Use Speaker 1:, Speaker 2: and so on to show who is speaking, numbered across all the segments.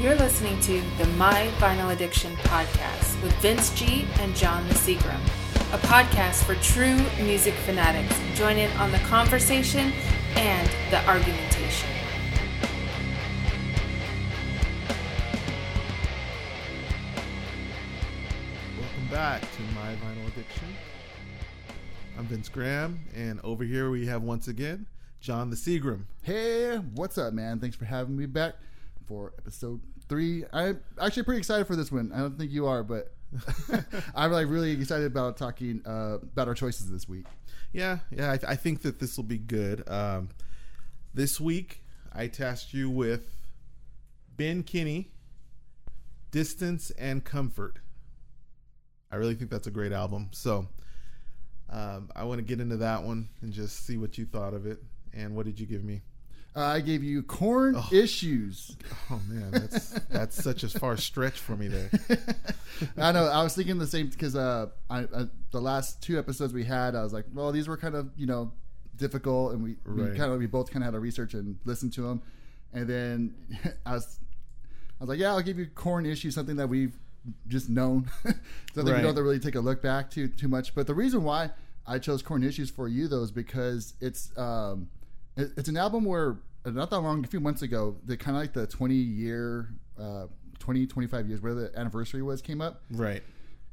Speaker 1: You're listening to the My Vinyl Addiction podcast with Vince G and John the Seagram, a podcast for true music fanatics. Join in on the conversation and the argumentation.
Speaker 2: Welcome back to My Vinyl Addiction. I'm Vince Graham, and over here we have once again John the Seagram.
Speaker 3: Hey, what's up, man? Thanks for having me back for episode three. I'm actually pretty excited for this one. I don't think you are, but I'm like really excited about talking uh, about our choices this week.
Speaker 2: Yeah, yeah, I, th- I think that this will be good. Um, this week, I tasked you with Ben Kenney, Distance and Comfort. I really think that's a great album. So um, I want to get into that one and just see what you thought of it. And what did you give me?
Speaker 3: Uh, I gave you Korn
Speaker 2: Oh.
Speaker 3: issues.
Speaker 2: Oh man, that's that's such a far stretch for me there.
Speaker 3: I know. I was thinking the same because uh, I, I, the last two episodes we had, I was like, well, these were kind of you know difficult, and we, we kind of we both kind of had to research and listen to them, and then I was I was like, yeah, I'll give you Korn issues, something that we've just known, something
Speaker 2: Right.
Speaker 3: we don't really take a look back to too much. But the reason why I chose Korn issues for you though is because it's um, it's an album where uh, not that long, a few months ago, the kind of like the 20 year, uh, 20, 25 years, where the anniversary was, came up.
Speaker 2: Right.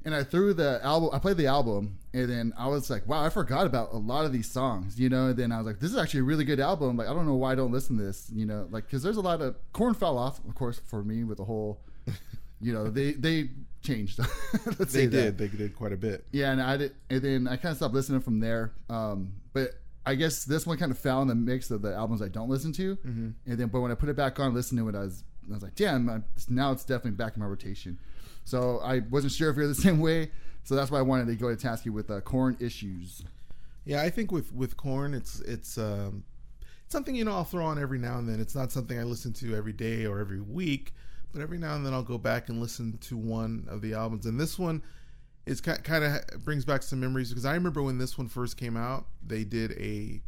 Speaker 3: And I threw the album, I played the album, and then I was like, wow, I forgot about a lot of these songs, you know? And then I was like, this is actually a really good album. Like, I don't know why I don't listen to this, you know? Like, because there's a lot of, Korn fell off, of course, for me with the whole, you know, they, they changed. Let's
Speaker 2: They did.
Speaker 3: that.
Speaker 2: They did quite a bit.
Speaker 3: Yeah, and I did, and then I kind of stopped listening from there. Um, but I guess this one kind of fell in the mix of the albums I don't listen to.
Speaker 2: Mm-hmm.
Speaker 3: And then, but when I put it back on, listen to it, I was, I was like, damn, I, now it's definitely back in my rotation. So I wasn't sure if you're the same way. So that's why I wanted to go to task you with uh, Korn issues.
Speaker 2: Yeah, I think with with Korn, it's it's um, it's something you know I'll throw on every now and then. It's not something I listen to every day or every week, but every now and then I'll go back and listen to one of the albums. And this one is kind of brings back some memories because I remember when this one first came out, they did a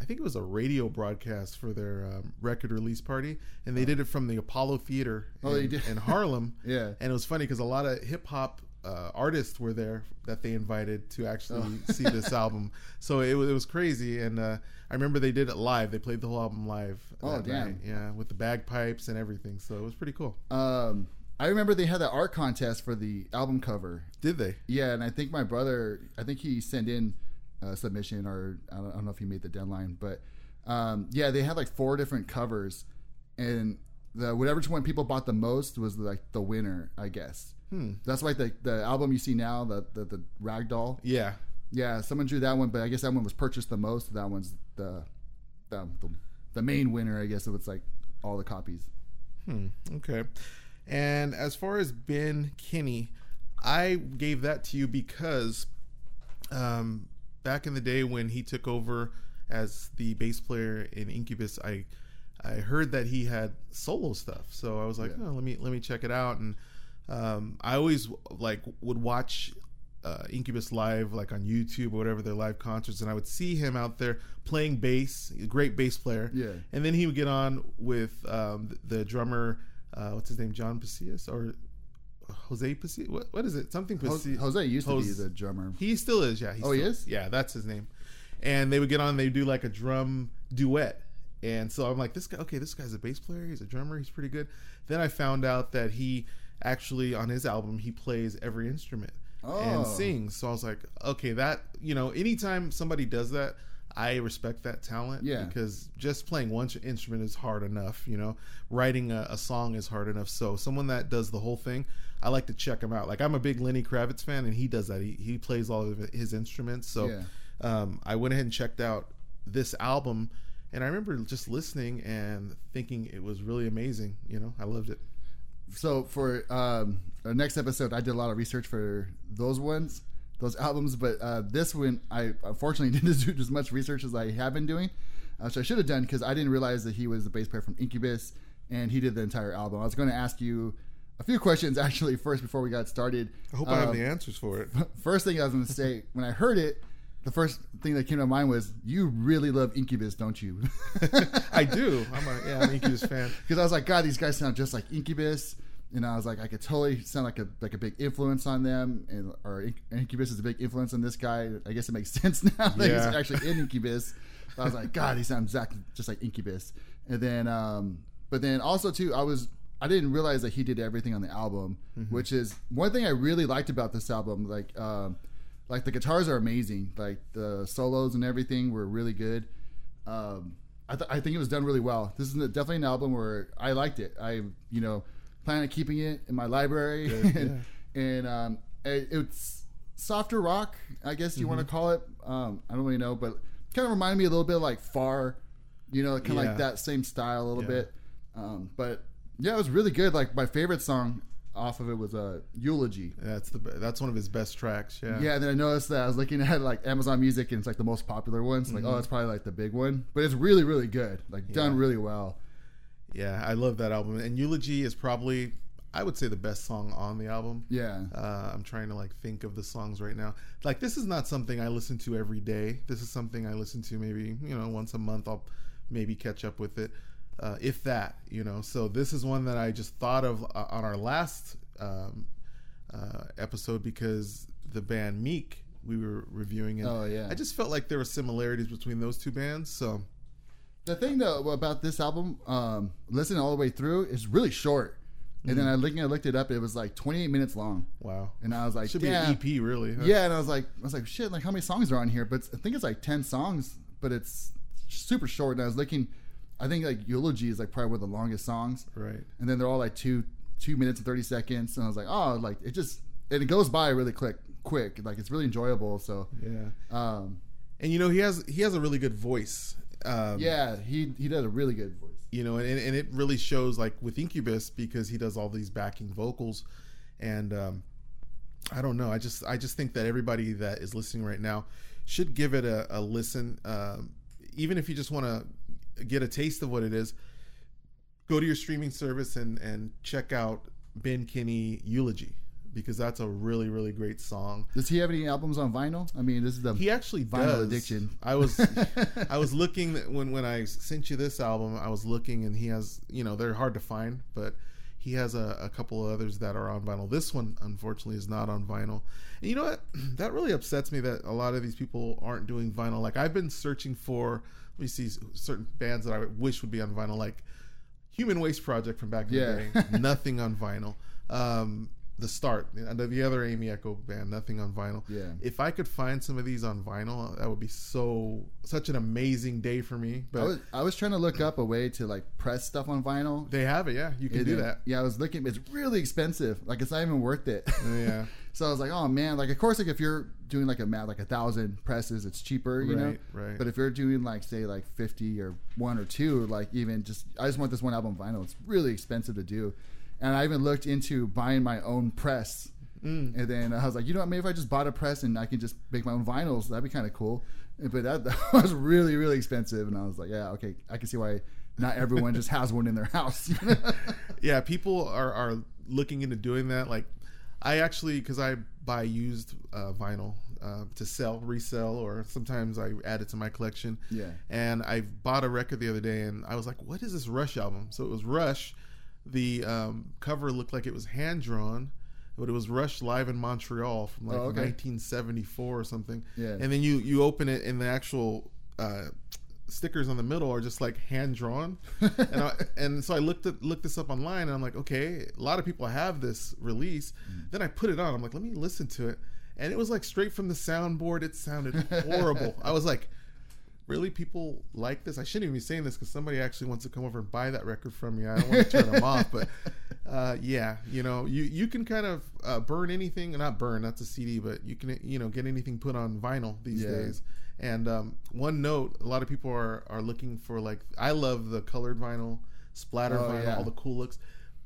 Speaker 2: I think it was a radio broadcast for their um, record release party, and they did it from the Apollo Theater
Speaker 3: Oh, they
Speaker 2: in,
Speaker 3: did?
Speaker 2: in Harlem.
Speaker 3: Yeah.
Speaker 2: and it was funny because a lot of hip hop uh, artists were there that they invited to actually
Speaker 3: Oh.
Speaker 2: see this album. So it, it was crazy, and uh, I remember they did it live. They played the whole album live.
Speaker 3: Oh, damn.
Speaker 2: night, yeah, with the bagpipes and everything. So it was pretty cool.
Speaker 3: Um, I remember they had that art contest for the album cover.
Speaker 2: Did they?
Speaker 3: Yeah, and I think my brother, I think he sent in a submission, or I don't, I don't know if he made the deadline, but um, yeah, they had like four different covers, and the whatever one people bought the most was like the winner, I guess.
Speaker 2: Hmm.
Speaker 3: That's like the the album you see now, the the, the Ragdoll.
Speaker 2: Yeah.
Speaker 3: Yeah, someone drew that one, but I guess that one was purchased the most. That one's the the the, the main winner, I guess. If it's like all the copies.
Speaker 2: Hmm. Okay. And as far as Ben Kenney, I gave that to you because um, back in the day when he took over as the bass player in Incubus, I I heard that he had solo stuff. So I was like,
Speaker 3: Yeah.
Speaker 2: oh, let me let me check it out. And um, I always like would watch uh, Incubus live, like on YouTube or whatever their live concerts, and I would see him out there playing bass. Great bass player.
Speaker 3: Yeah.
Speaker 2: And then he would get on with um, the, the drummer, uh, what's his name, John Pasillas or Jose Pasillas? What, what is it? Something
Speaker 3: Jose,
Speaker 2: Pasillas.
Speaker 3: Jose used to be the drummer.
Speaker 2: He still is, yeah.
Speaker 3: Oh, he is?
Speaker 2: Yeah, that's his name. And they would get on, they do like a drum duet. And so I'm like, this guy, okay, this guy's a bass player. He's a drummer. He's pretty good. Then I found out that he actually, on his album, he plays every instrument
Speaker 3: Oh.
Speaker 2: and sings. So I was like, okay, that, you know, anytime somebody does that, I respect that talent
Speaker 3: Yeah.
Speaker 2: because just playing one instrument is hard enough, you know. Writing a, a song is hard enough. So someone that does the whole thing, I like to check him out. Like I'm a big Lenny Kravitz fan, and he does that. He he plays all of his instruments. So
Speaker 3: Yeah.
Speaker 2: um, I went ahead and checked out this album, and I remember just listening and thinking it was really amazing. You know, I loved it.
Speaker 3: so for um, our next episode, I did a lot of research for those ones, those albums. But uh, this one, I unfortunately didn't do as much research as I have been doing, uh, which I should have done because I didn't realize that he was the bass player from Incubus and he did the entire album. I was going to ask you a few questions actually first before we got started.
Speaker 2: I hope I have
Speaker 3: Um,
Speaker 2: the answers for it.
Speaker 3: First thing I was going to say when I heard it, the first thing that came to mind was you really love Incubus, don't you?
Speaker 2: I do. I'm a yeah, I'm an Incubus fan.
Speaker 3: Because I was like, God, these guys sound just like Incubus. And I was like, I could totally sound like a like a big influence on them, and or Incubus is a big influence on this guy. I guess it makes sense now that
Speaker 2: Yeah.
Speaker 3: he's actually in Incubus. I was like, God, he sounds exactly just like Incubus. And then, um, but then also too, I was I didn't realize that he did everything on the album, which is one thing I really liked about this album. Like, um, like the guitars are amazing. Like the solos and everything were really good. Um, I, th- I think it was done really well. This is definitely an album where I liked it. I, you know, plan on keeping it in my library,
Speaker 2: Good,
Speaker 3: and, and um, it, it's softer rock, I guess you want to call it. Um, I don't really know, but kind of reminded me a little bit like Far, you know, kind of
Speaker 2: Yeah.
Speaker 3: like that same style a little
Speaker 2: Yeah.
Speaker 3: bit. Um, but yeah, it was really good. Like my favorite song off of it was a uh, eulogy.
Speaker 2: That's the that's one of his best tracks. Yeah.
Speaker 3: Yeah, and then I noticed that I was looking at like Amazon Music and it's like the most popular one. So like, oh, it's probably like the big one, but it's really, really good. Like done
Speaker 2: Mm-hmm.
Speaker 3: Really well.
Speaker 2: Yeah, I love that album. And Eulogy is probably, I would say, the best song on the album.
Speaker 3: Yeah,
Speaker 2: Uh, I'm trying to like think of the songs right now. Like this is not something I listen to every day. This is something I listen to maybe you know once a month. I'll maybe catch up with it, uh, if that. You know, so this is one that I just thought of uh, on our last um, uh, episode because the band Meek we were reviewing and
Speaker 3: Oh, yeah.
Speaker 2: I just felt like there were similarities between those two bands. So
Speaker 3: the thing though about this album, um, listening all the way through, is really short. And then I looked, I looked it up. It was like 28 minutes long,
Speaker 2: wow,
Speaker 3: and I was like,
Speaker 2: should be an EP really. huh?
Speaker 3: Yeah, and I was like, I was like, shit, like how many songs are on here? But I think it's like 10 songs, but it's super short. And I was looking, I think like Eulogy is like probably one of the longest songs.
Speaker 2: right.
Speaker 3: and then they're all like two two minutes and 30 seconds and i was like oh like it just and it goes by really quick quick like it's really enjoyable so
Speaker 2: Yeah.
Speaker 3: um
Speaker 2: And you know he has he has a really good voice. Um,
Speaker 3: yeah he he does a really good voice
Speaker 2: you know, and, and it really shows like with Incubus because he does all these backing vocals, and um, I don't know. I just I just think that everybody that is listening right now should give it a, a listen, um, even if you just want to get a taste of what it is. Go to your streaming service and and check out Ben Kenney Eulogy because that's a really really great song.
Speaker 3: does he have any albums on vinyl i mean this is the
Speaker 2: He actually
Speaker 3: Vinyl
Speaker 2: does.
Speaker 3: addiction.
Speaker 2: I was I was looking when when I sent you this album. I was looking and he has you know they're hard to find, but he has a, a couple of others that are on vinyl. This one unfortunately is not on vinyl. And you know what? That really upsets me that a lot of these people aren't doing vinyl. Like I've been searching for let me see certain bands that I wish would be on vinyl, like Human Waste Project from back in
Speaker 3: Yeah.
Speaker 2: the day. nothing on vinyl. Um, the Start, and the other Aimee Echo band, nothing on vinyl
Speaker 3: yeah
Speaker 2: if I could find some of these on vinyl, that would be so such an amazing day for me. But
Speaker 3: I was, I was trying to look up a way to like press stuff on vinyl
Speaker 2: they have it, yeah. You can
Speaker 3: And
Speaker 2: do that.
Speaker 3: yeah i was looking it's really expensive like it's not even worth it
Speaker 2: Yeah,
Speaker 3: so i was like oh man like of course like if you're doing like a mat like a thousand presses it's cheaper you know
Speaker 2: right, right.
Speaker 3: But if you're doing like say like fifty or one or two, like even just I just want this one album vinyl. It's really expensive to do, and I even looked into buying my own press.
Speaker 2: Mm.
Speaker 3: And then I was like, you know what? Maybe if I just bought a press and I can just make my own vinyls, that'd be kind of cool. But that, that was really really expensive, and I was like, yeah, okay, I can see why not everyone just has one in their house.
Speaker 2: yeah. People are are looking into doing that. Like, I actually because I buy used uh, vinyl uh, to sell, resell, or sometimes I add it to my collection.
Speaker 3: yeah,
Speaker 2: and I bought a record the other day, and I was like, "What is this Rush album?" So it was Rush. The um, cover looked like it was hand drawn, but it was Rush live in Montreal from like
Speaker 3: Oh, okay.
Speaker 2: 1974 or something.
Speaker 3: Yeah.
Speaker 2: And then you you open it, and the actual uh, stickers on the middle are just like hand drawn. and I, and so I looked at, looked this up online, and I'm like, okay, a lot of people have this release.
Speaker 3: Mm.
Speaker 2: Then I put it on. I'm like, let me listen to it, and it was like straight from the soundboard. It sounded horrible. I was like really people like this i shouldn't even be saying this because somebody actually wants to come over and buy that record from me i don't want to turn them off but uh, yeah you know you you can kind of uh, burn anything not burn that's a cd but you can you know get anything put on vinyl these
Speaker 3: Yeah.
Speaker 2: days and um, one note a lot of people are are looking for like i love the colored vinyl splatter
Speaker 3: Oh,
Speaker 2: vinyl
Speaker 3: yeah.
Speaker 2: all the cool looks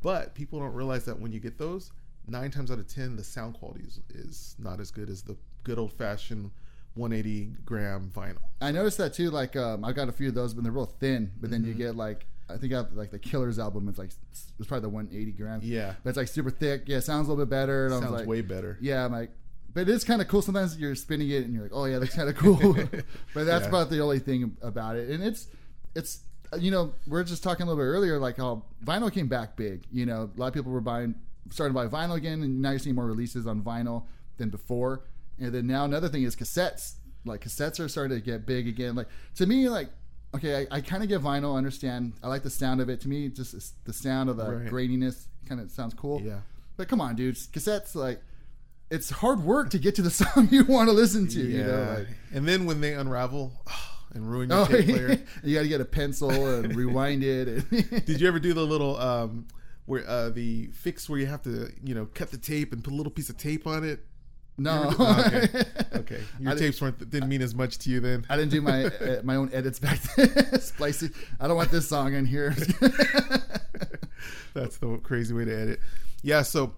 Speaker 2: but people don't realize that when you get those nine times out of ten the sound quality is, is not as good as the good old fashioned 180 gram vinyl
Speaker 3: I noticed that too. Like um, I got a few of those, but they're real thin. But then
Speaker 2: Mm-hmm.
Speaker 3: you get like I think I have like the Killers album. It's like it's probably the 180 gram.
Speaker 2: Yeah.
Speaker 3: but it's like super thick. Yeah, sounds a little bit better. And
Speaker 2: Sounds
Speaker 3: like,
Speaker 2: way better.
Speaker 3: yeah, I'm like, but it's kind of cool. Sometimes you're spinning it and you're like, oh yeah, that's kind of cool. but that's
Speaker 2: Yeah.
Speaker 3: about the only thing about it. And it's it's you know we're just talking a little bit earlier like how vinyl came back big. You know, a lot of people were buying starting to buy vinyl again, and now you're seeing more releases on vinyl than before. And then now another thing is cassettes. Like cassettes are starting to get big again. Like to me, like okay, I, I kind of get vinyl. Understand? I like the sound of it. To me, just the sound of the
Speaker 2: Right.
Speaker 3: graininess kind of sounds cool.
Speaker 2: Yeah.
Speaker 3: But come on, dudes, cassettes like it's hard work to get to the song you want to listen to.
Speaker 2: yeah.
Speaker 3: You know, like
Speaker 2: and then when they unravel and ruin your
Speaker 3: oh,
Speaker 2: tape player.
Speaker 3: you got to get a pencil and rewind it. And
Speaker 2: Did you ever do the little um where uh the fix where you have to, you know, cut the tape and put a little piece of tape on it?
Speaker 3: No,
Speaker 2: Oh, okay. Okay. Your
Speaker 3: I
Speaker 2: tapes weren't didn't mean as much to you then.
Speaker 3: I didn't do my uh, my own edits back then. Splicing. I don't want this song in here.
Speaker 2: That's the crazy way to edit. Yeah, so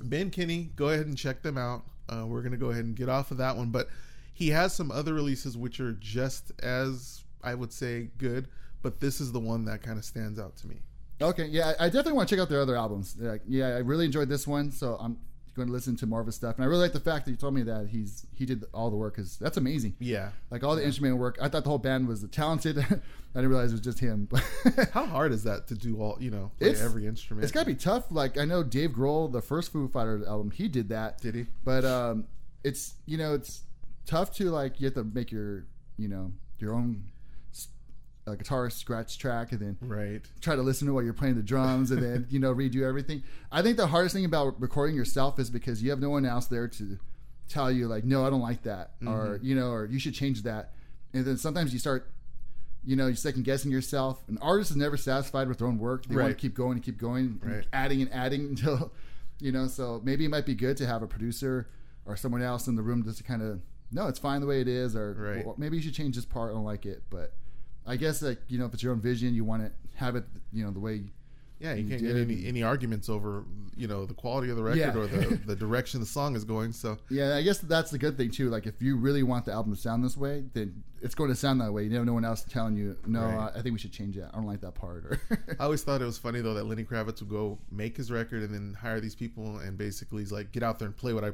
Speaker 2: Ben Kenney, go ahead and check them out. Uh, we're gonna go ahead and get off of that one, but he has some other releases which are just as I would say good, but this is the one that kind of stands out to me.
Speaker 3: okay, yeah, I I definitely want to check out their other albums. Like, yeah, I really enjoyed this one, so I'm going to listen to more of his stuff. And I really like the fact that you told me that he's he did all the work because that's amazing.
Speaker 2: Yeah.
Speaker 3: Like all the instrument work, I thought the whole band was talented. I didn't realize it was just him.
Speaker 2: How hard is that to do all you know, play
Speaker 3: It's-
Speaker 2: every instrument?
Speaker 3: It's got to be tough. Like I know Dave Grohl, the first Foo Fighters album, he did that.
Speaker 2: Did he?
Speaker 3: But um, it's you know it's tough to like you have to make your you know your own uh, guitar scratch track and then
Speaker 2: Right.
Speaker 3: try to listen to while you're playing the drums and then you know redo everything. I think the hardest thing about recording yourself is because you have no one else there to tell you like no I don't like that or
Speaker 2: Mm-hmm.
Speaker 3: you know or you should change that. And then sometimes you start you know, you're second guessing yourself. An artist is never satisfied with their own work. They want to keep going and keep going, and
Speaker 2: Right.
Speaker 3: adding and adding until, you know. So maybe it might be good to have a producer or someone else in the room just to kind of, no, it's fine the way it is, or
Speaker 2: Right.
Speaker 3: well, maybe you should change this part. I don't like it, but I guess like you know, if it's your own vision, you want to have it, you know, the way.
Speaker 2: Yeah, you
Speaker 3: You
Speaker 2: can't get any, any arguments over you know the quality of the record
Speaker 3: Yeah.
Speaker 2: or the, the direction the song is going. So
Speaker 3: Yeah, I guess that's the good thing too. Like if you really want the album to sound this way, then it's going to sound that way. You have no one else telling you, no,
Speaker 2: Right.
Speaker 3: I, I think we should change that. I don't like that part. Or
Speaker 2: I always thought it was funny though that Lenny Kravitz would go make his record and then hire these people and basically he's like, get out there and play what I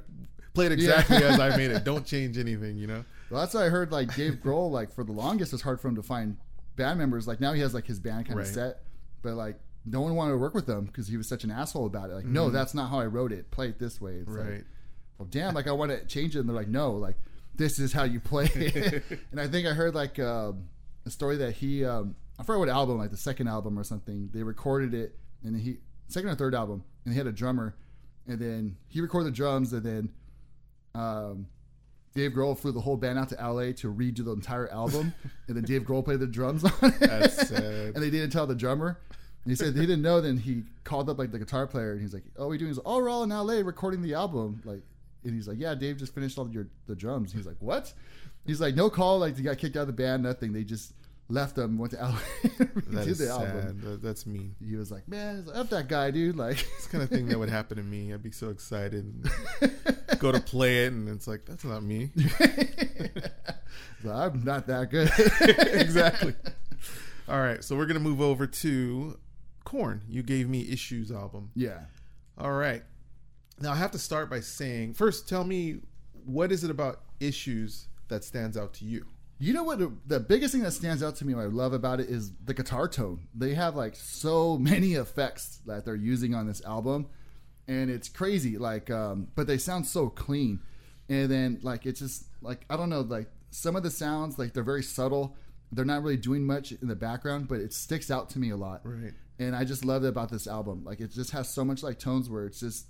Speaker 2: played it exactly as I made it. Don't change anything, you know.
Speaker 3: Well, that's why I heard. Like Dave Grohl, like for the longest, it's hard for him to find band members. Like now he has like his band kind
Speaker 2: Right.
Speaker 3: of set, but like no one wanted to work with him because he was such an asshole about it. Like, no, that's not how I wrote it. Play it this way. It's
Speaker 2: Mm-hmm. Right.
Speaker 3: like, well, damn, like I want to change it, and they're like, no, like this is how you play it. and I think I heard like um, a story that he, um, I forget what album, like the second album or something. They recorded it, and then he second or third album, and he had a drummer, and then he recorded the drums, and then. Um, Dave Grohl flew the whole band out to LA to redo the entire album, and then Dave Grohl played the drums on it.
Speaker 2: That's sad.
Speaker 3: and they didn't tell the drummer. And he said he didn't know. Then he called up like the guitar player, and he's like, "Oh, you doing?" "Oh, we're all in LA recording the album." Like, and he's like, "Yeah, Dave just finished all your the drums." He's like, "What?" He's like, "No call. Like, he got kicked out of the band. Nothing. They just left them, went to LA,
Speaker 2: That
Speaker 3: the
Speaker 2: sad.
Speaker 3: album."
Speaker 2: That- that's mean.
Speaker 3: He was like, "Man, like, F that guy, dude." Like,
Speaker 2: It's the kind of thing that would happen to me. I'd be so excited, go to play it, and it's like that's not me.
Speaker 3: So I'm not that good.
Speaker 2: exactly. All right, so we're gonna move over to Korn. You gave me Issues album.
Speaker 3: yeah.
Speaker 2: All right. Now I have to start by saying first, tell me what is it about Issues that stands out to you?
Speaker 3: You know what? The, the biggest thing that stands out to me, what I love about it, is the guitar tone. They have like so many effects that they're using on this album, and it's crazy. Like, um, but they sound so clean. And then like it's just like I don't know, like some of the sounds like they're very subtle. They're not really doing much in the background, but it sticks out to me a lot.
Speaker 2: Right.
Speaker 3: And I just love it about this album. Like it just has so much like tones where it's just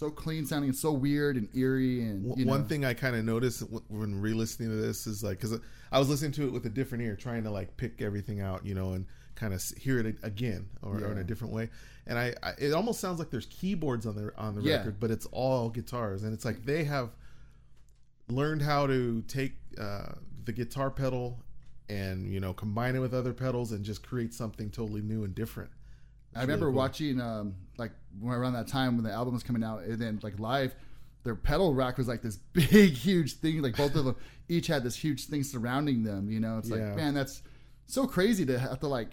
Speaker 3: so clean sounding and so weird and eerie and you know,
Speaker 2: One thing I kind of noticed when re-listening to this is like because I was listening to it with a different ear, trying to like pick everything out, you know, and kind of hear it again or, or in a different way. And I, I, it almost sounds like there's keyboards on the on the
Speaker 3: Yeah.
Speaker 2: record, but it's all guitars, and it's like they have learned how to take uh, the guitar pedal and you know combine it with other pedals and just create something totally new and different.
Speaker 3: I remember
Speaker 2: really cool.
Speaker 3: watching um like when around that time when the album was coming out and then like live their pedal rack was like this big huge thing like both of them each had this huge thing surrounding them you know it's
Speaker 2: Yeah.
Speaker 3: like man that's so crazy to have to like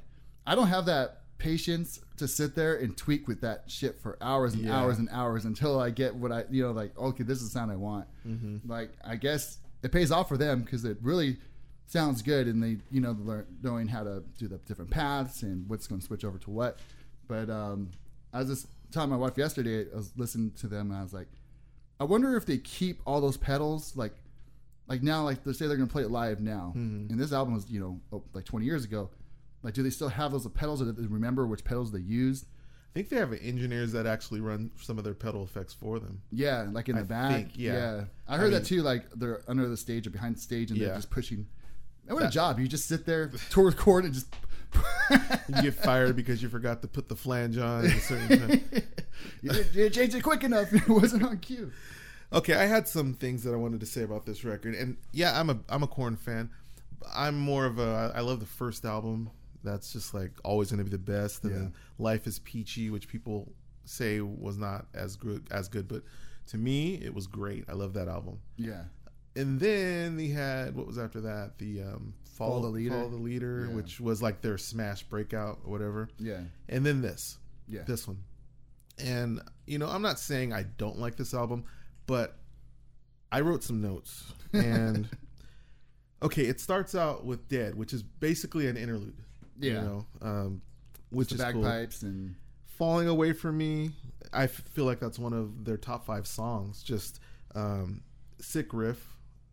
Speaker 3: I don't have that patience to sit there and tweak with that shit for hours and
Speaker 2: Yeah.
Speaker 3: hours and hours until I get what I, you know, like, okay, this is the sound I want. Like, I guess it pays off for them because it really sounds good and they, you know, learn knowing how to do the different paths and what's going to switch over to what. But um, I was just telling my wife yesterday, I was listening to them and I was like, I wonder if they keep all those pedals like like now like they say they're gonna play it live now.
Speaker 2: Mm-hmm.
Speaker 3: and this album was you know oh, like 20 years ago. Like do they still have those pedals or do they remember which pedals they used?
Speaker 2: I think they have engineers that actually run some of their pedal effects for them.
Speaker 3: yeah like in the
Speaker 2: I
Speaker 3: back.
Speaker 2: think, yeah.
Speaker 3: i heard
Speaker 2: I
Speaker 3: that too like they're under the stage or behind the stage and they're just pushing. And what a job. You just sit there to record and just
Speaker 2: You get fired because you forgot to put the flange on at a certain time.
Speaker 3: you didn't, change it quick enough it wasn't on cue
Speaker 2: Okay, I had some things that I wanted to say about this record, and yeah, I'm a I'm a Korn fan. I'm more of a I love the first album. That's just like always going to be the best. And
Speaker 3: Yeah.
Speaker 2: then Life is Peachy, which people say was not as good as good, but to me it was great. I love that album.
Speaker 3: yeah
Speaker 2: And then they had what was after that? The um,
Speaker 3: Follow the Leader.
Speaker 2: Follow the Leader,
Speaker 3: Yeah.
Speaker 2: which was like their smash breakout or whatever.
Speaker 3: yeah
Speaker 2: And then this
Speaker 3: yeah
Speaker 2: this one. And you know, I'm not saying I don't like this album, but I wrote some notes. And okay, it starts out with Dead, which is basically an interlude. You
Speaker 3: Yeah.
Speaker 2: know, um, which
Speaker 3: the
Speaker 2: is cool.
Speaker 3: bagpipes and
Speaker 2: Falling Away from Me, I f- feel like that's one of their top five songs. Just um, sick riff.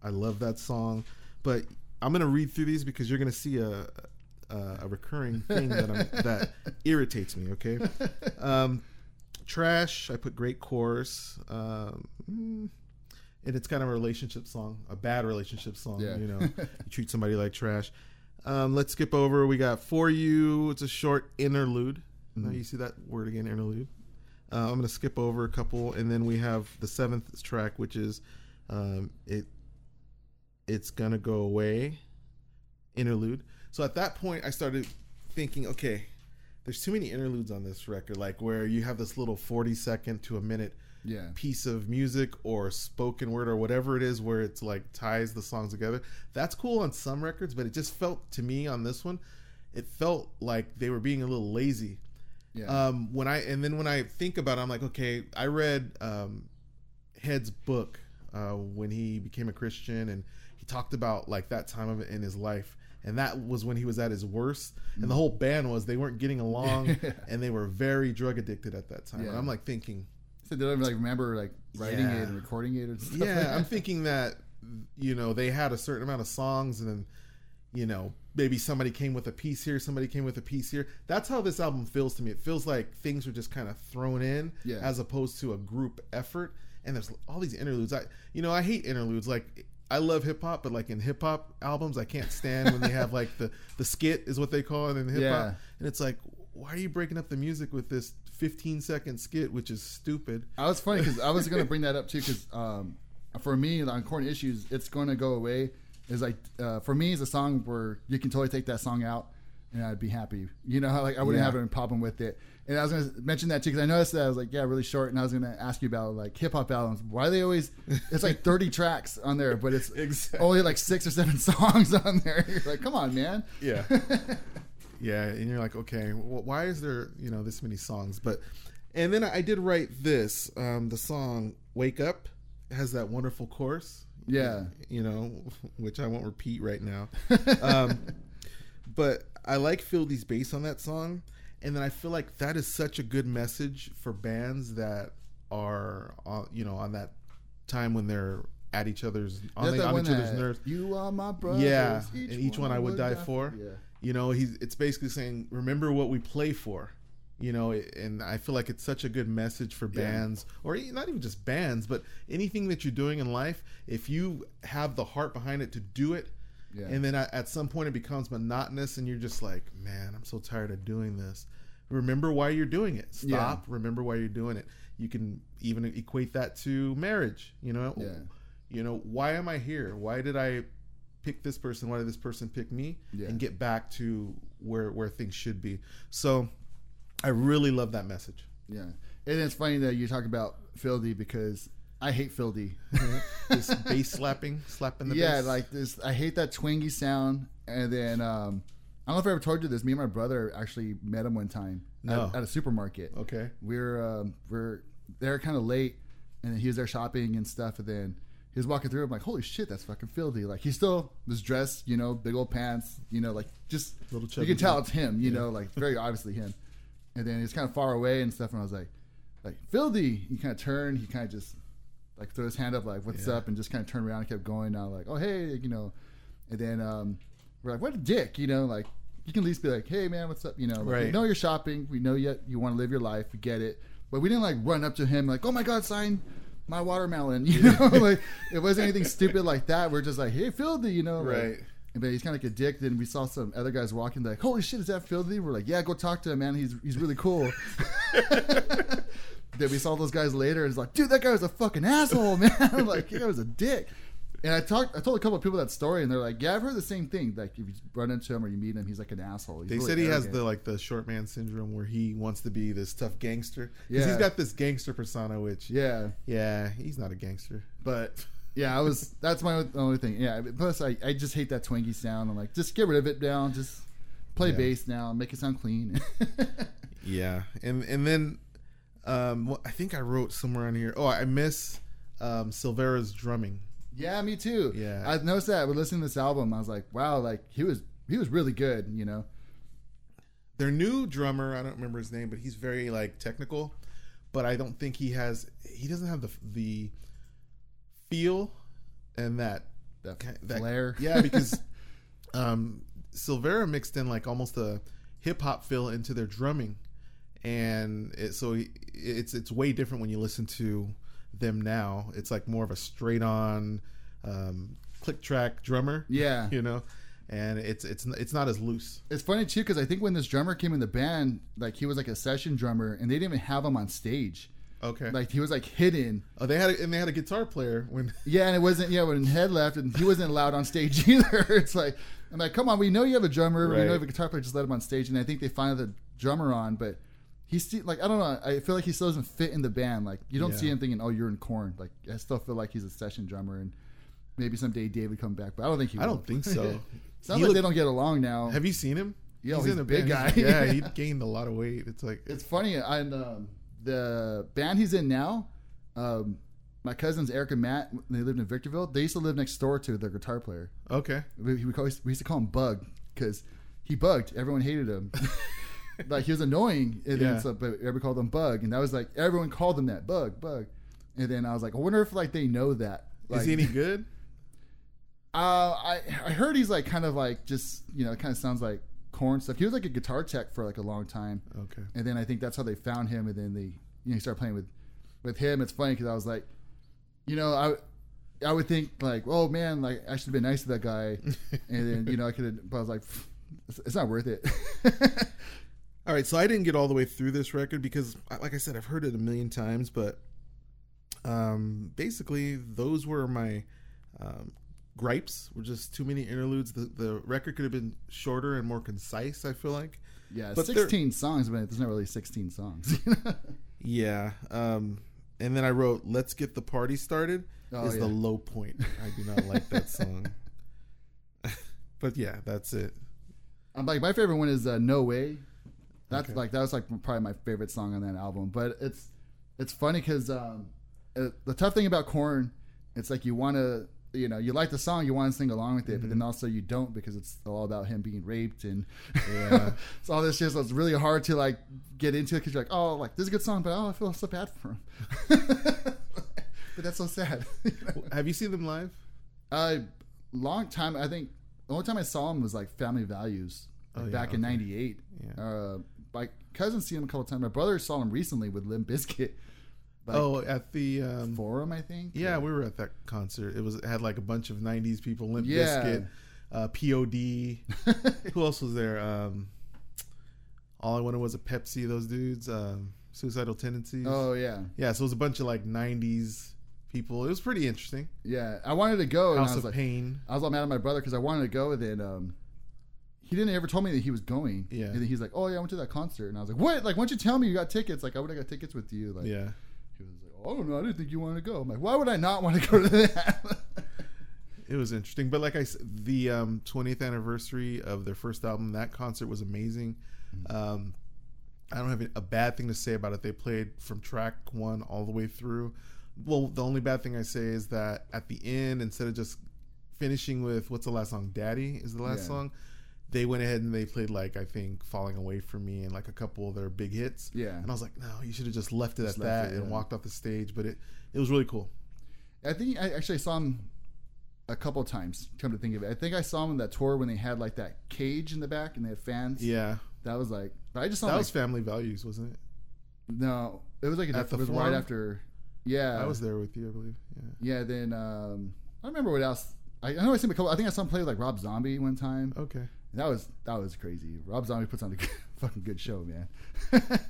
Speaker 2: I love that song. But I'm gonna read through these because you're gonna see a a, a recurring thing that I'm, that irritates me. Okay. Um, trash. I put great chorus. Um, mm, and it's kind of a relationship song, a bad relationship song.
Speaker 3: Yeah.
Speaker 2: You know, you treat somebody like trash. Um, let's skip over. We got for you. It's a short interlude. Now you see that word again, interlude. Uh, I'm going to skip over a couple, and then we have the seventh track, which is um, it. It's gonna go away. Interlude. So at that point, I started thinking, okay, there's too many interludes on this record, like where you have this little 40 second to a minute
Speaker 3: yeah
Speaker 2: piece of music or spoken word or whatever it is where it's like ties the songs together. That's cool on some records, but it just felt to me on this one, it felt like they were being a little lazy.
Speaker 3: yeah
Speaker 2: Um, when I and then when I think about it, I'm like, okay, I read um, Head's book uh, when he became a Christian, and he talked about like that time of it in his life, and that was when he was at his worst. And mm. the whole band was they weren't getting along, and they were very drug addicted at that time. And I'm like thinking,
Speaker 3: so they don't even like remember like writing
Speaker 2: Yeah.
Speaker 3: it and recording it stuff
Speaker 2: yeah,
Speaker 3: like
Speaker 2: I'm thinking that you know they had a certain amount of songs, and then you know maybe somebody came with a piece here, somebody came with a piece here. That's how this album feels to me. It feels like things were just kind of thrown in,
Speaker 3: Yeah.
Speaker 2: as opposed to a group effort. And there's all these interludes. I you know I hate interludes. Like I love hip hop, but like in hip hop albums, I can't stand when they have like the the skit is what they call it in hip hop,
Speaker 3: Yeah.
Speaker 2: and it's like why are you breaking up the music with this 15 second skit, which is stupid.
Speaker 3: I was funny because I was going to bring that up too because um, for me on Korn Issues, it's going to go away. Is like uh, for me, it's a song where you can totally take that song out and I'd be happy. You know, like I wouldn't
Speaker 2: Yeah.
Speaker 3: have any problem with it. And I was to mention that too because I noticed that I was like, yeah, really short. And I was to ask you about like hip hop albums. Why are they always? It's like thirty tracks on there, but it's
Speaker 2: Exactly.
Speaker 3: only like six or seven songs on there. You're like, come on, man.
Speaker 2: Yeah. yeah, and you're like, okay, well, why is there you know this many songs? But and then I did write this. Um, the song "Wake Up" has that wonderful chorus.
Speaker 3: Yeah.
Speaker 2: you know, which I won't repeat right now. Um, but I like Fieldy's bass on that song, and then I feel like that is such a good message for bands that are, uh, you know, on that time when they're at each other's on, the, on each other's
Speaker 3: that,
Speaker 2: nerves.
Speaker 3: You are my brother.
Speaker 2: Yeah, and each one I would die for.
Speaker 3: Yeah.
Speaker 2: You know, he's it's basically saying, remember what we play for. You know, and I feel like it's such a good message for
Speaker 3: Yeah.
Speaker 2: bands, or e- not even just bands, but anything that you're doing in life. If you have the heart behind it to do it,
Speaker 3: Yeah.
Speaker 2: and then at some point it becomes monotonous, and you're just like, man, I'm so tired of doing this. Remember why you're doing it. Stop. Remember why you're doing it. You can even equate that to marriage. You know,
Speaker 3: Yeah.
Speaker 2: you know, why am I here? Why did I pick this person? Why did this person pick me?
Speaker 3: Yeah.
Speaker 2: And get back to where where things should be. So I really love that message.
Speaker 3: Yeah, and it's funny that you talk about Fieldy because I hate Fieldy.
Speaker 2: this bass slapping, slapping the bass.
Speaker 3: yeah,
Speaker 2: bass.
Speaker 3: like this. I hate that twangy sound, and then um, I don't know if I ever told you this. Me and my brother actually met him one time
Speaker 2: No.
Speaker 3: at, at a supermarket.
Speaker 2: Okay.
Speaker 3: We are um, we're there kind of late, and he was there shopping and stuff. And then he was walking through. I'm like, holy shit, that's fucking Fieldy. Like he still was dressed, you know, big old pants, you know, like just
Speaker 2: Little
Speaker 3: you
Speaker 2: chubby
Speaker 3: can tell
Speaker 2: dude.
Speaker 3: it's him, you know, like very obviously him. And then he's kind of far away and stuff. And I was like, like Fieldy. He kind of turned. He kind of just like threw his hand up, like what's
Speaker 2: Yeah.
Speaker 3: up, and just kind of turned around and kept going. Now like, oh hey, you know. And then um, we're like, what a dick, you know, like. You can at least be like, "Hey, man, what's up?" You know, like, we know you're shopping. We know yet you want to live your life. We get it, but we didn't like run up to him like, "Oh my god, sign my watermelon." You know, like it wasn't anything stupid like that. We're just like, "Hey, Fieldy," you know, like-
Speaker 2: Right.
Speaker 3: and But he's kind of like a dick. Then we saw some other guys walking. Like, holy shit, is that Fieldy? We're like, yeah, go talk to him, man. He's he's really cool. then we saw those guys later, and it's like, dude, that guy was a fucking asshole, man. like, that guy was a dick. And I talked, I told a couple of people that story, and they're like, yeah, I've heard the same thing. Like, if you run into him or you meet him, he's like an asshole. He's
Speaker 2: They
Speaker 3: really
Speaker 2: said he has the like the short man syndrome where he wants to be this tough gangster.
Speaker 3: Yeah.
Speaker 2: he's got this gangster persona, which yeah,
Speaker 3: yeah.
Speaker 2: he's not a gangster.
Speaker 3: But yeah, I was. That's my only thing. Yeah. Plus, I, I just hate that twangy sound. I'm like, just get rid of it now. Just play
Speaker 2: Yeah.
Speaker 3: bass now. Make it sound clean.
Speaker 2: Yeah, and and then um, well, I think I wrote somewhere on here. Oh, I miss um, Silveria's drumming.
Speaker 3: yeah, me too.
Speaker 2: Yeah.
Speaker 3: I noticed that when listening to this album. I was like, wow, like he was he was really good. You know.
Speaker 2: Their new drummer, I don't remember his name, but he's very like technical. But I don't think he has. He doesn't have the the feel and that
Speaker 3: That
Speaker 2: that
Speaker 3: flair.
Speaker 2: Yeah, because um, Silveria mixed in like almost a hip hop feel into their drumming, and it, so it's it's way different when you listen to them now. It's like more of a straight on um, click track drummer,
Speaker 3: Yeah.
Speaker 2: you know, and it's it's it's not as loose.
Speaker 3: It's funny too because I think when this drummer came in the band, like he was like a session drummer, and they didn't even have him on stage.
Speaker 2: Okay.
Speaker 3: Like he was like hidden.
Speaker 2: oh, they had a, and they had a guitar player when
Speaker 3: Yeah, and it wasn't. Yeah, when Head left, and he wasn't allowed on stage either. It's like I'm like, come on, we know you have a drummer, we know you
Speaker 2: Right.
Speaker 3: have a guitar player, just let him on stage. And I think they finally the drummer on, but he's still like I don't know. I feel like he still doesn't fit in the band. Like you don't
Speaker 2: Yeah.
Speaker 3: see him thinking, oh, you're in Korn. Like I still feel like he's a session drummer, and maybe someday Dave would come back, but I don't think he.
Speaker 2: I
Speaker 3: will.
Speaker 2: don't think so.
Speaker 3: Sounds
Speaker 2: He
Speaker 3: like
Speaker 2: look-
Speaker 3: they don't get along now.
Speaker 2: Have you seen him?
Speaker 3: Yeah, he's in a big
Speaker 2: band.
Speaker 3: guy.
Speaker 2: yeah, he gained a lot of weight. It's like
Speaker 3: it's funny. And um, the band he's in now, um, my cousins Eric and Matt, they lived in Victorville. They used to live next door to their guitar player.
Speaker 2: okay.
Speaker 3: We, we, call, we used to call him Bug because he bugged. Everyone hated him. like he was annoying, and then so, but everybody called him Bug, and that was like everyone called him that Bug, Bug. And then I was like, I wonder if like they know that. Like,
Speaker 2: Is he any good?
Speaker 3: Uh, I I heard he's like kind of like just you know it kind of sounds like Korn stuff. He was like a guitar tech for like a long time.
Speaker 2: Okay.
Speaker 3: and then I think that's how they found him, and then they you know started playing with with him. It's funny because I was like, you know, I I would think like, oh man, like I should have been nice to that guy, and then you know I could have, but I was like, it's not worth it.
Speaker 2: All right, so I didn't get all the way through this record because, like I said, I've heard it a million times, but um, basically those were my um, gripes. Were just too many interludes. The the record could have been shorter and more concise. I feel like.
Speaker 3: yeah,
Speaker 2: But
Speaker 3: sixteen songs, but there's not really sixteen songs.
Speaker 2: Yeah. Um, and then I wrote "Let's Get the Party Started"
Speaker 3: Oh,
Speaker 2: is
Speaker 3: yeah.
Speaker 2: the low point. I do not like that song. but yeah, that's it.
Speaker 3: I'm like my favorite one is uh, No Way. That's
Speaker 2: Okay.
Speaker 3: like that was like probably my favorite song on that album. But it's it's funny because um, uh, the tough thing about Korn, it's like you want to you know you like the song, you want to sing along with it, but then also you don't because it's all about him being raped and
Speaker 2: Yeah.
Speaker 3: it's all this shit. So it's really hard to like get into it because you're like, oh, like this is a good song, but oh, I feel so bad for him. but that's so sad.
Speaker 2: Have you seen them live?
Speaker 3: Uh, long time. I think the only time I saw him was like Family Values like,
Speaker 2: Oh, yeah,
Speaker 3: back in '98.
Speaker 2: Yeah.
Speaker 3: Uh, my cousin's seen him a couple times. My brother saw him recently with Limp Bizkit. Like,
Speaker 2: oh, at the um,
Speaker 3: Forum, I think.
Speaker 2: Yeah, we were at that concert. It was it had like a bunch of '90s people, Limp
Speaker 3: Yeah.
Speaker 2: Bizkit, uh, POD. Who else was there? Um, All I wanted was a Pepsi. Those dudes, um, Suicidal Tendencies.
Speaker 3: Oh yeah,
Speaker 2: yeah. So it was a bunch of like '90s people. It was pretty interesting.
Speaker 3: yeah. I wanted to go, and
Speaker 2: House
Speaker 3: I was
Speaker 2: of
Speaker 3: like,
Speaker 2: Pain.
Speaker 3: I was all mad at my brother because I wanted to go, and then um, he didn't ever tell me that he was going.
Speaker 2: Yeah.
Speaker 3: And then he's like, "Oh yeah, I went to that concert," and I was like, "What? Like, why don't you tell me you got tickets? Like, I would have got tickets with you." Like,
Speaker 2: Yeah,
Speaker 3: He was like, "Oh, no. I didn't think you wanted to go." I'm like, "Why would I not want to go to that?"
Speaker 2: it was interesting. But like I said, the um, 20th anniversary of their first album, that concert was amazing. Um, I don't have a bad thing to say about it. They played from track one all the way through. Well, the only bad thing I say is that at the end, instead of just finishing with what's the last song, "Daddy" is the last
Speaker 3: Yeah.
Speaker 2: song. They went ahead and they played like I think "Falling Away from Me" and like a couple of their big hits.
Speaker 3: Yeah.
Speaker 2: and I was like, no, you should have just left it
Speaker 3: Just
Speaker 2: at that
Speaker 3: it,
Speaker 2: and
Speaker 3: yeah.
Speaker 2: walked off the stage. But it it was really cool.
Speaker 3: I think I actually saw him a couple of times. Come to think of it, I think I saw him on that tour when they had like that cage in the back and they had fans.
Speaker 2: Yeah,
Speaker 3: that was like. But I just saw
Speaker 2: that
Speaker 3: him,
Speaker 2: was
Speaker 3: like,
Speaker 2: Family Values, wasn't it?
Speaker 3: no. It was like a
Speaker 2: At the
Speaker 3: it was right after. Yeah,
Speaker 2: I was there with you, I believe. Yeah.
Speaker 3: Yeah, then um, I remember what else. I, I know I seen him a couple. I think I saw him play with like Rob Zombie one time.
Speaker 2: Okay.
Speaker 3: That was that was crazy. Rob Zombie puts on a good, fucking good show, man.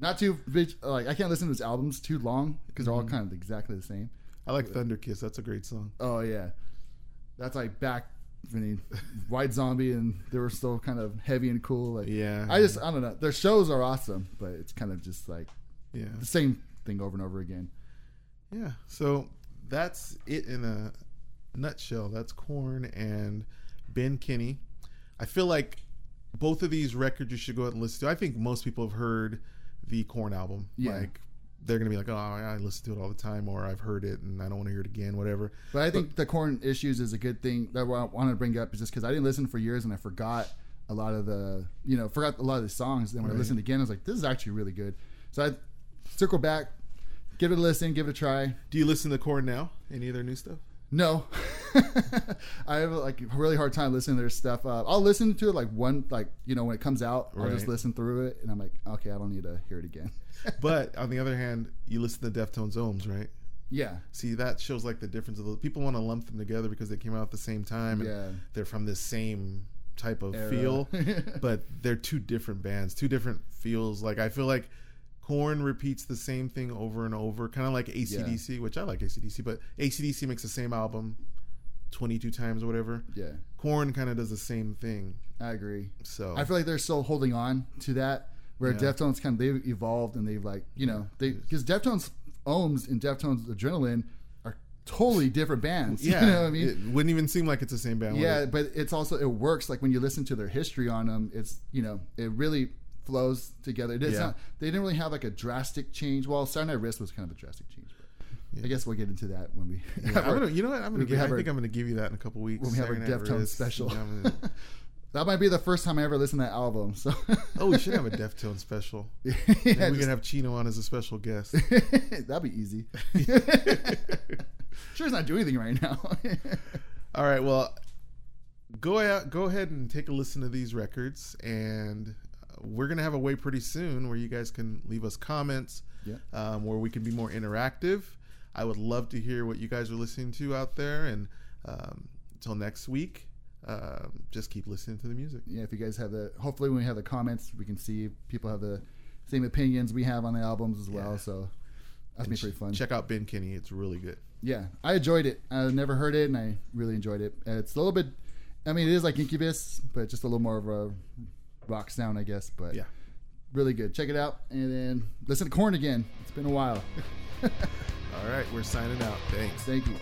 Speaker 3: Not too. Like I can't listen to his albums too long because they're all
Speaker 2: Mm-hmm.
Speaker 3: kind of exactly the same.
Speaker 2: I like Thunder Kiss. That's a great song.
Speaker 3: Oh yeah, that's like back when he White Zombie and they were still kind of heavy and cool. Like
Speaker 2: Yeah.
Speaker 3: I just I don't know. Their shows are awesome, but it's kind of just like
Speaker 2: Yeah.
Speaker 3: the same thing over and over again.
Speaker 2: Yeah. So that's it in a nutshell. That's Korn and Ben Kenney. I feel like both of these records you should go out and listen to. I think most people have heard the Korn album.
Speaker 3: Yeah.
Speaker 2: Like they're gonna be like, oh, I listen to it all the time, or I've heard it and I don't want to hear it again, whatever.
Speaker 3: But I think the Korn issues is a good thing that I wanted to bring up is just because I didn't listen for years and I forgot a lot of the you know forgot a lot of the songs. Then when I listened again, I was like, this is actually really good. So I circle back, give it a listen, give it a try.
Speaker 2: Do you listen to Korn now? Any of their new stuff?
Speaker 3: No, I have like a really hard time listening to their stuff. Uh, I'll listen to it like one like you know when it comes out. I'll just
Speaker 2: Right.
Speaker 3: listen through it and I'm like, okay, I don't need to hear it again.
Speaker 2: But on the other hand, you listen to Deftones Ohms, right?
Speaker 3: yeah,
Speaker 2: See, that shows like the difference of the people want to lump them together because they came out at the same time. and
Speaker 3: Yeah.
Speaker 2: they're from the same type of
Speaker 3: Era.
Speaker 2: feel, but they're two different bands, two different feels. Like I feel like Korn repeats the same thing over and over, kind of like ACDC, which I like ACDC, but ACDC makes the same album 22 times or whatever.
Speaker 3: yeah,
Speaker 2: Korn kind of does the same thing.
Speaker 3: I agree.
Speaker 2: So
Speaker 3: I feel like they're still holding on to that. Where
Speaker 2: Yeah.
Speaker 3: Deftones kind of they've evolved and they've like you know they because Deftones Ohms and Deftones Adrenaline are totally different bands.
Speaker 2: yeah,
Speaker 3: you know what I mean.
Speaker 2: it wouldn't even seem like it's the same band.
Speaker 3: yeah,
Speaker 2: it?
Speaker 3: but it's also it works like when you listen to their history on them. It's you know it really flows together. It's
Speaker 2: Yeah.
Speaker 3: not they didn't really have like a drastic change. Well, Saturday Night Wrist was kind of a drastic change, but I guess we'll get into that when we.
Speaker 2: Yeah,
Speaker 3: our-
Speaker 2: gonna, you know what? I'm gonna give, I
Speaker 3: our-
Speaker 2: think I'm gonna give you that in a couple weeks.
Speaker 3: when we have our
Speaker 2: Saturday
Speaker 3: Deftones special.
Speaker 2: Yeah, gonna-
Speaker 3: that might be the first time I ever listened to that album. So
Speaker 2: oh, we should have a Deftones special.
Speaker 3: yeah,
Speaker 2: Maybe we
Speaker 3: just-
Speaker 2: can have Chino on as a special guest.
Speaker 3: That'd be easy. sure, he's not doing anything right now.
Speaker 2: All right, well, go out, go ahead and take a listen to these records, and we're gonna have a way pretty soon where you guys can leave us comments,
Speaker 3: Yeah.
Speaker 2: um, where we can be more interactive. I would love to hear what you guys are listening to out there, and um, until next week, um, just keep listening to the music.
Speaker 3: yeah, if you guys have the, hopefully when we have the comments, we can see if people have the same opinions we have on the albums as well.
Speaker 2: Yeah.
Speaker 3: So that's
Speaker 2: And
Speaker 3: been pretty fun.
Speaker 2: Check out Ben Kenney; it's really good.
Speaker 3: Yeah, I enjoyed it. I never heard it, and I really enjoyed it. Uh, It's a little bit, I mean, it is like Incubus, but just a little more of a rock sound, I guess. But
Speaker 2: Yeah.
Speaker 3: really good. Check it out, and then listen to Korn again. It's been a while.
Speaker 2: All right, we're signing out. Thanks.
Speaker 3: Thank you.